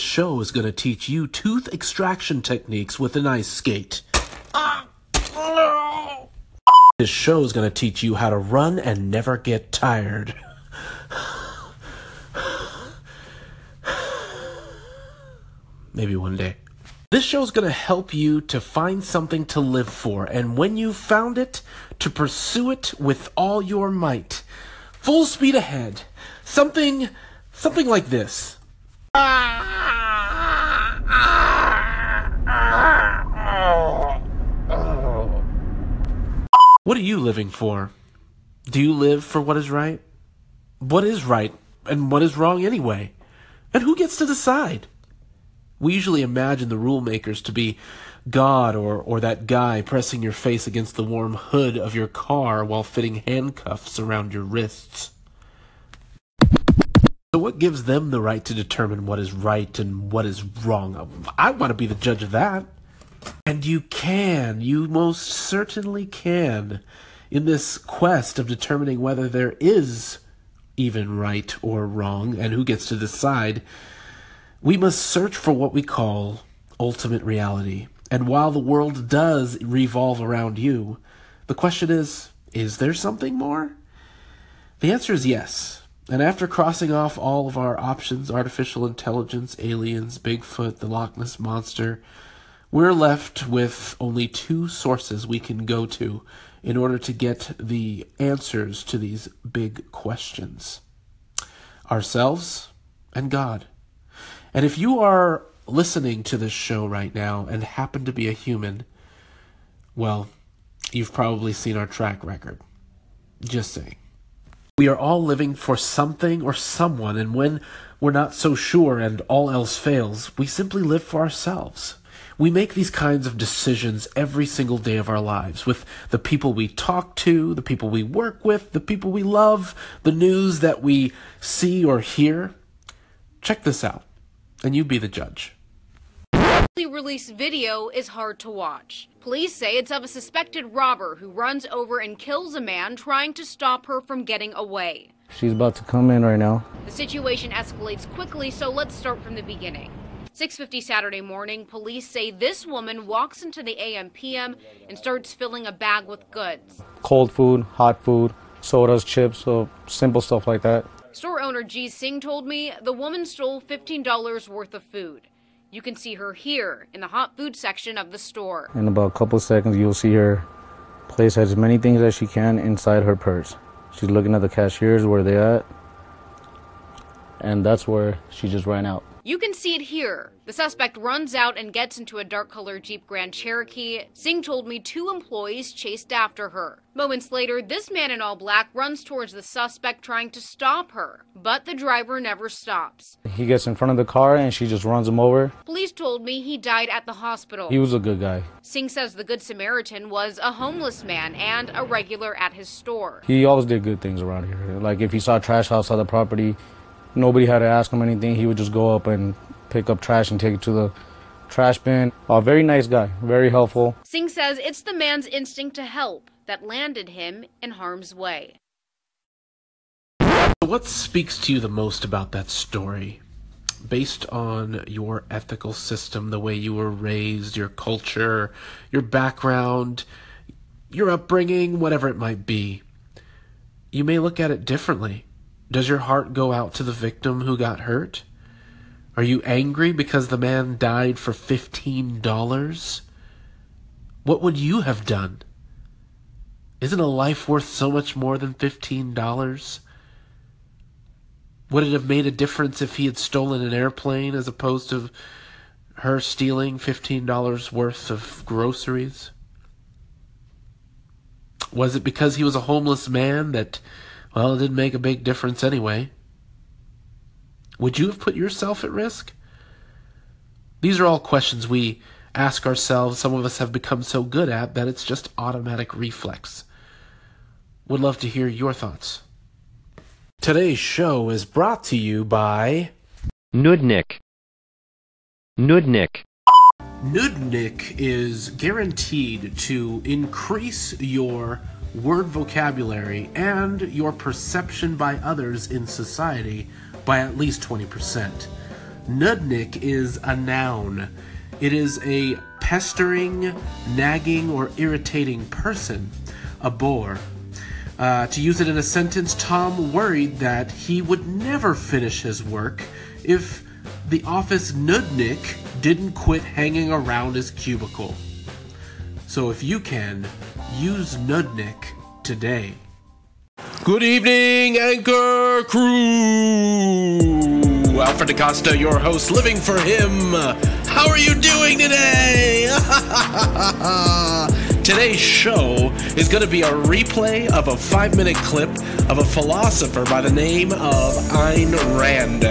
Show is going to teach you tooth extraction techniques with an ice skate. This show is going to teach you how to run and never get tired. Maybe one day. This show is going to help you to find something to live for, and when you've found it, to pursue it with all your might. Full speed ahead. Something, something like this. What are you living for? Do you live for what is right? What is right and what is wrong anyway? And who gets to decide? We usually imagine the rule makers to be God or, or that guy pressing your face against the warm hood of your car while fitting handcuffs around your wrists. So, what gives them the right to determine what is right and what is wrong? I want to be the judge of that. And you can, you most certainly can, in this quest of determining whether there is even right or wrong and who gets to decide, we must search for what we call ultimate reality. And while the world does revolve around you, the question is is there something more? The answer is yes. And after crossing off all of our options artificial intelligence, aliens, Bigfoot, the Loch Ness Monster we're left with only two sources we can go to in order to get the answers to these big questions ourselves and God. And if you are listening to this show right now and happen to be a human, well, you've probably seen our track record. Just saying. We are all living for something or someone, and when we're not so sure and all else fails, we simply live for ourselves. We make these kinds of decisions every single day of our lives with the people we talk to, the people we work with, the people we love, the news that we see or hear. Check this out, and you be the judge. Released video is hard to watch. Police say it's of a suspected robber who runs over and kills a man trying to stop her from getting away. She's about to come in right now. The situation escalates quickly, so let's start from the beginning. 6:50 Saturday morning, police say this woman walks into the AM/PM and starts filling a bag with goods. Cold food, hot food, sodas, chips, so simple stuff like that. Store owner G Singh told me the woman stole $15 worth of food. You can see her here in the hot food section of the store. In about a couple seconds, you'll see her place as many things as she can inside her purse. She's looking at the cashiers where they at, and that's where she just ran out. You can see it here. The suspect runs out and gets into a dark colored Jeep Grand Cherokee. Singh told me two employees chased after her. Moments later, this man in all black runs towards the suspect trying to stop her, but the driver never stops. He gets in front of the car and she just runs him over. Police told me he died at the hospital. He was a good guy. Singh says the Good Samaritan was a homeless man and a regular at his store. He always did good things around here. Like if he saw trash outside the property, Nobody had to ask him anything. He would just go up and pick up trash and take it to the trash bin. A very nice guy, very helpful. Singh says it's the man's instinct to help that landed him in harm's way. What speaks to you the most about that story? Based on your ethical system, the way you were raised, your culture, your background, your upbringing, whatever it might be, you may look at it differently. Does your heart go out to the victim who got hurt? Are you angry because the man died for $15? What would you have done? Isn't a life worth so much more than $15? Would it have made a difference if he had stolen an airplane as opposed to her stealing $15 worth of groceries? Was it because he was a homeless man that well, it didn't make a big difference anyway. Would you have put yourself at risk? These are all questions we ask ourselves. Some of us have become so good at that it's just automatic reflex. Would love to hear your thoughts. Today's show is brought to you by Nudnik. Nudnik. Nudnik is guaranteed to increase your word vocabulary, and your perception by others in society by at least 20%. Nudnik is a noun. It is a pestering, nagging, or irritating person, a bore. Uh, to use it in a sentence, Tom worried that he would never finish his work if the office nudnik didn't quit hanging around his cubicle. So if you can, use nudnik today. Good evening, Anchor Crew! Alfred Acosta, your host, living for him. How are you doing today? Today's show is going to be a replay of a five minute clip of a philosopher by the name of Ayn Rand.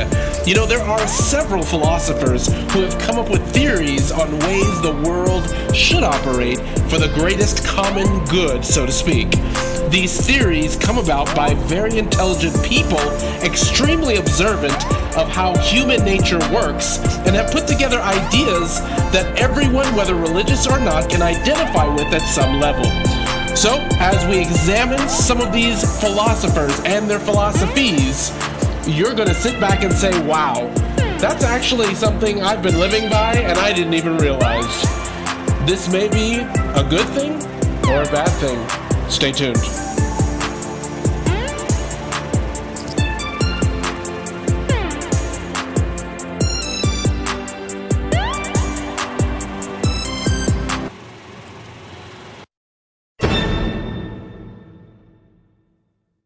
You know, there are several philosophers who have come up with theories on ways the world should operate for the greatest common good, so to speak. These theories come about by very intelligent people, extremely observant of how human nature works, and have put together ideas that everyone, whether religious or not, can identify with at some level. So, as we examine some of these philosophers and their philosophies, you're going to sit back and say, wow, that's actually something I've been living by and I didn't even realize. This may be a good thing or a bad thing. Stay tuned.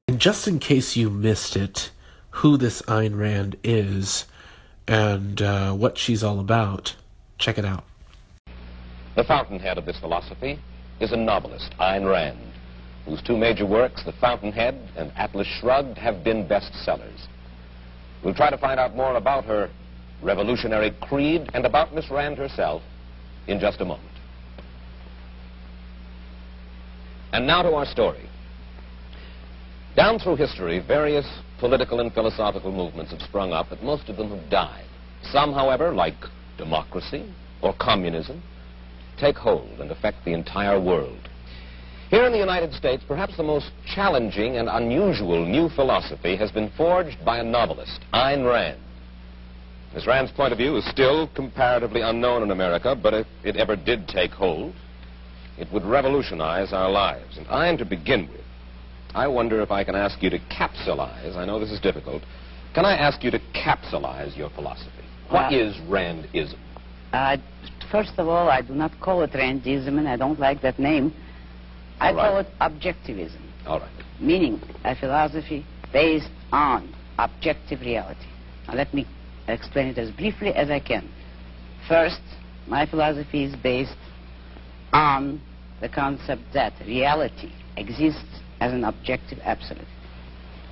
And just in case you missed it, who this Ayn Rand is and uh, what she's all about, check it out. The fountainhead of this philosophy is a novelist, Ayn Rand, whose two major works, The Fountainhead and Atlas Shrugged, have been bestsellers. We'll try to find out more about her revolutionary creed and about Miss Rand herself in just a moment. And now to our story. Down through history, various political and philosophical movements have sprung up, but most of them have died. Some, however, like democracy or communism, take hold and affect the entire world. Here in the United States, perhaps the most challenging and unusual new philosophy has been forged by a novelist, Ayn Rand. Miss Rand's point of view is still comparatively unknown in America, but if it ever did take hold, it would revolutionize our lives. And Ayn, to begin with, I wonder if I can ask you to capsulize. I know this is difficult. Can I ask you to capsulize your philosophy? What is Randism? Uh, first of all, I do not call it Randism, and I don't like that name. I right. call it objectivism, All right. meaning a philosophy based on objective reality. Now, let me explain it as briefly as I can. First, my philosophy is based on the concept that reality exists as an objective absolute,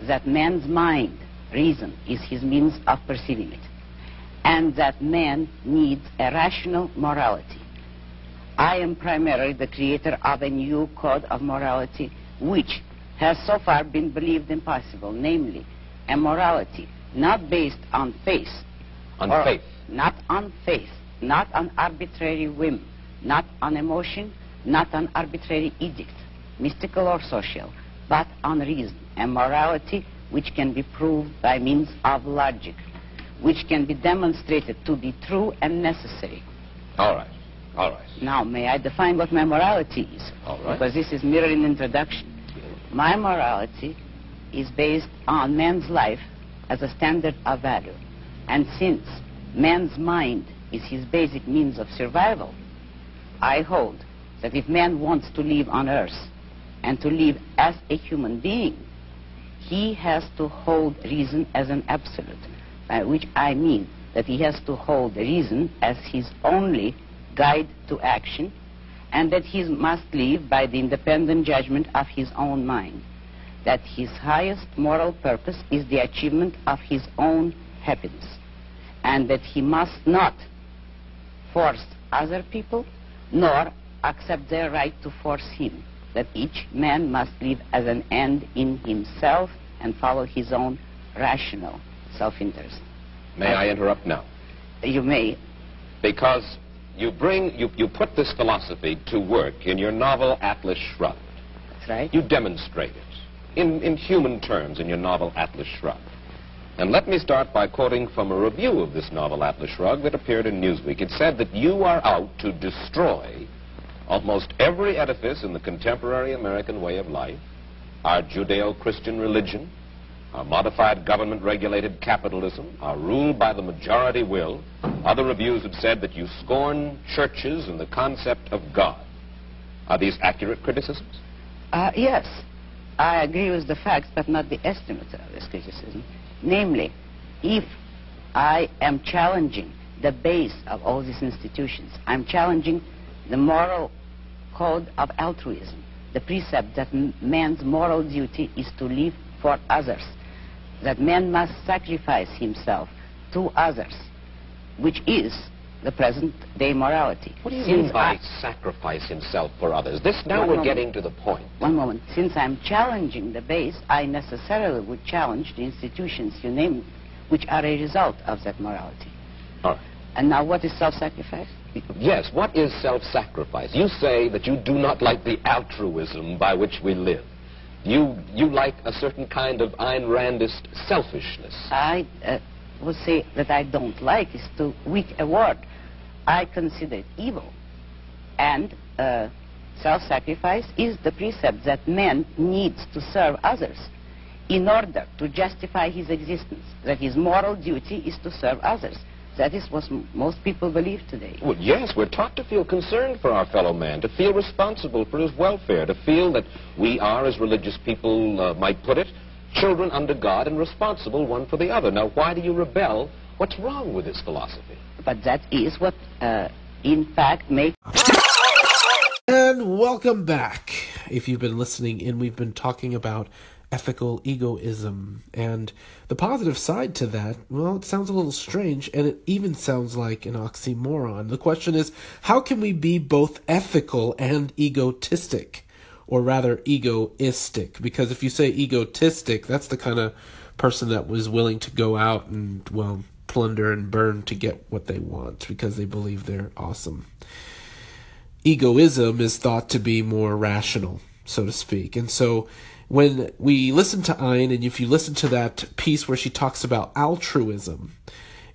that man's mind, reason, is his means of perceiving it and that man needs a rational morality. I am primarily the creator of a new code of morality which has so far been believed impossible, namely a morality not based on faith. On faith. Not on faith, not on arbitrary whim, not on emotion, not on arbitrary edict, mystical or social, but on reason, a morality which can be proved by means of logic, which can be demonstrated to be true and necessary. All right. All right. Now, may I define what my morality is? All right. Because this is merely an introduction. My morality is based on man's life as a standard of value. And since man's mind is his basic means of survival, I hold that if man wants to live on earth and to live as a human being, he has to hold reason as an absolute, by which I mean that he has to hold reason as his only guide to action, and that he must live by the independent judgment of his own mind, that his highest moral purpose is the achievement of his own happiness, and that he must not force other people, nor accept their right to force him, that each man must live as an end in himself and follow his own rational self-interest. May I interrupt now? You may. Because you bring, you, you put this philosophy to work in your novel Atlas Shrugged. That's right. You demonstrate it in, in human terms in your novel Atlas Shrugged. And let me start by quoting from a review of this novel, Atlas Shrugged, that appeared in Newsweek. It said that you are out to destroy almost every edifice in the contemporary American way of life, our Judeo-Christian religion, our modified government-regulated capitalism, our rule by the majority will. Other reviews have said that you scorn churches and the concept of God. Are these accurate criticisms? Uh, yes, I agree with the facts, but not the estimate of this criticism. Namely, if I am challenging the base of all these institutions, I'm challenging the moral code of altruism, the precept that man's moral duty is to live for others that man must sacrifice himself to others, which is the present day morality. What do you Since mean by I, sacrifice himself for others? This now we're moment, getting to the point. One moment. Since I'm challenging the base, I necessarily would challenge the institutions you name, which are a result of that morality. All right. And now what is self-sacrifice? Yes, what is self-sacrifice? You say that you do not like the altruism by which we live. You, you like a certain kind of Ayn Randist selfishness. I uh, would say that I don't like is too weak a word. I consider it evil. And uh, self-sacrifice is the precept that man needs to serve others in order to justify his existence, that his moral duty is to serve others. That is what most people believe today. Well, yes, we're taught to feel concerned for our fellow man, to feel responsible for his welfare, to feel that we are, as religious people uh, might put it, children under God and responsible one for the other. Now, why do you rebel? What's wrong with this philosophy? But that is what, uh, in fact, makes... And welcome back. If you've been listening in, we've been talking about ethical egoism. And the positive side to that, well, it sounds a little strange and it even sounds like an oxymoron. The question is, how can we be both ethical and egotistic? Or rather, egoistic? Because if you say egotistic, that's the kind of person that was willing to go out and, well, plunder and burn to get what they want because they believe they're awesome. Egoism is thought to be more rational, so to speak. And so when we listen to Ayn, and if you listen to that piece where she talks about altruism,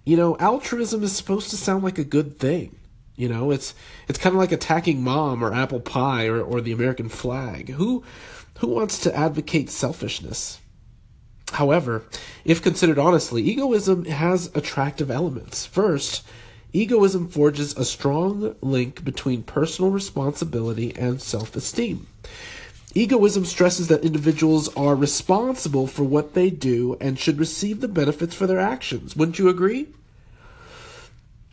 you know, altruism is supposed to sound like a good thing. You know, it's it's kind of like attacking mom or apple pie or, or the American flag. Who who wants to advocate selfishness? However, if considered honestly, egoism has attractive elements. First, egoism forges a strong link between personal responsibility and self esteem. Egoism stresses that individuals are responsible for what they do and should receive the benefits for their actions. Wouldn't you agree?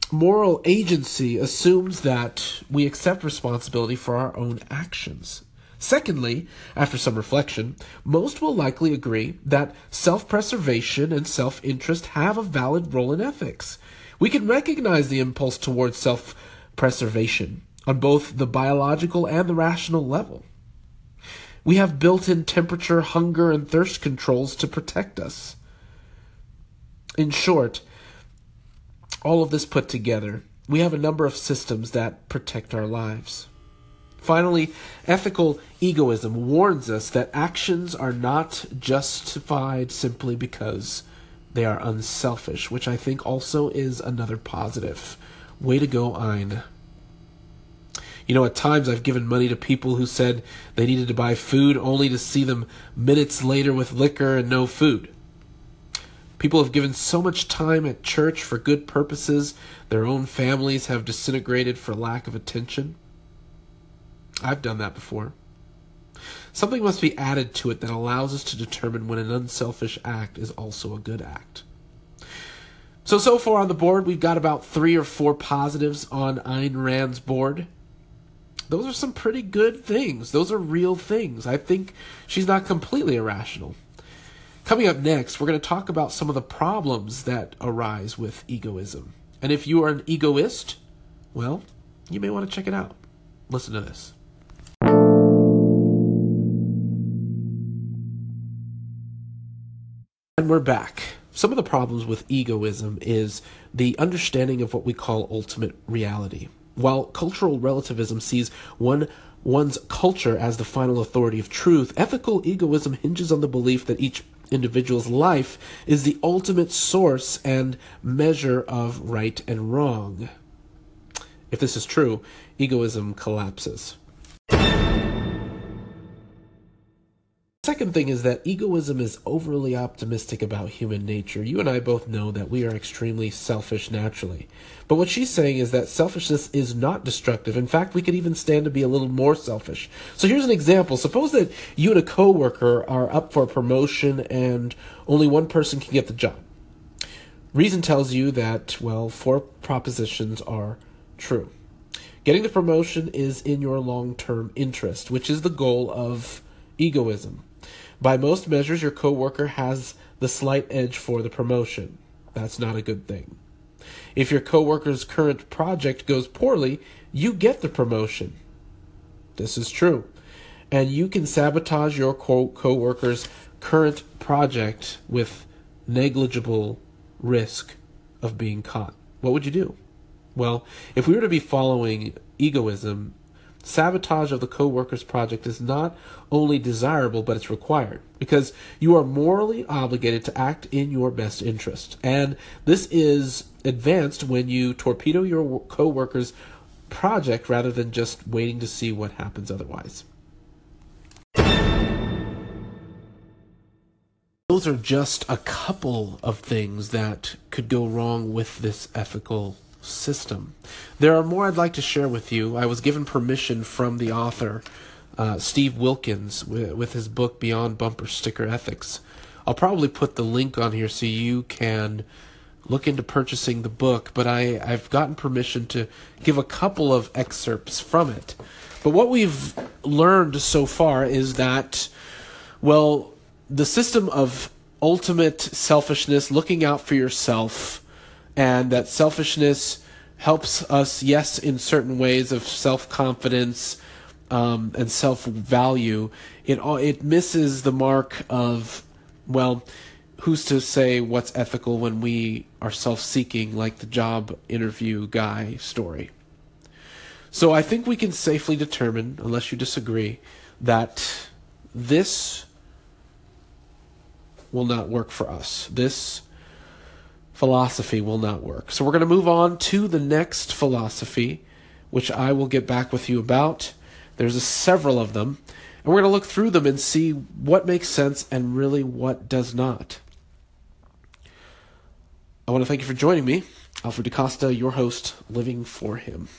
Moral agency assumes that we accept responsibility for our own actions. Secondly, after some reflection, most will likely agree that self preservation and self interest have a valid role in ethics. We can recognize the impulse towards self preservation on both the biological and the rational level. We have built in temperature, hunger, and thirst controls to protect us. In short, all of this put together, we have a number of systems that protect our lives. Finally, ethical egoism warns us that actions are not justified simply because they are unselfish, which I think also is another positive. Way to go, Ayn. You know, at times I've given money to people who said they needed to buy food only to see them minutes later with liquor and no food. People have given so much time at church for good purposes, their own families have disintegrated for lack of attention. I've done that before. Something must be added to it that allows us to determine when an unselfish act is also a good act. So, so far on the board, we've got about three or four positives on Ayn Rand's board those are some pretty good things. Those are real things. I think she's not completely irrational. Coming up next, we're going to talk about some of the problems that arise with egoism. And if you are an egoist, well, you may want to check it out. Listen to this. And we're back. Some of the problems with egoism is the understanding of what we call ultimate reality. While cultural relativism sees one one's culture as the final authority of truth, ethical egoism hinges on the belief that each individual's life is the ultimate source and measure of right and wrong. If this is true, egoism collapses. Second thing is that egoism is overly optimistic about human nature. You and I both know that we are extremely selfish naturally. But what she's saying is that selfishness is not destructive. In fact, we could even stand to be a little more selfish. So here's an example. Suppose that you and a coworker are up for a promotion and only one person can get the job. Reason tells you that, well, four propositions are true. Getting the promotion is in your long term interest, which is the goal of egoism. By most measures, your coworker has the slight edge for the promotion. That's not a good thing. If your coworker's current project goes poorly, you get the promotion. This is true. And you can sabotage your co- coworker's current project with negligible risk of being caught. What would you do? Well, if we were to be following egoism, sabotage of the co-worker's project is not only desirable but it's required because you are morally obligated to act in your best interest. And this is advanced when you torpedo your co-worker's project rather than just waiting to see what happens otherwise. Those are just a couple of things that could go wrong with this ethical system. There are more I'd like to share with you. I was given permission from the author, uh, Steve Wilkens, with, with his book Beyond Bumper Sticker Ethics. I'll probably put the link on here so you can look into purchasing the book, but I, I've gotten permission to give a couple of excerpts from it. But what we've learned so far is that, well, the system of ultimate selfishness, looking out for yourself, and that selfishness helps us, yes, in certain ways of self confidence um, and self value. It it misses the mark of well, who's to say what's ethical when we are self seeking, like the job interview guy story. So I think we can safely determine, unless you disagree, that this will not work for us. This philosophy will not work. So we're going to move on to the next philosophy, which I will get back with you about. There's several of them, and we're going to look through them and see what makes sense and really what does not. I want to thank you for joining me. Alfred DaCosta, your host, Living for Him.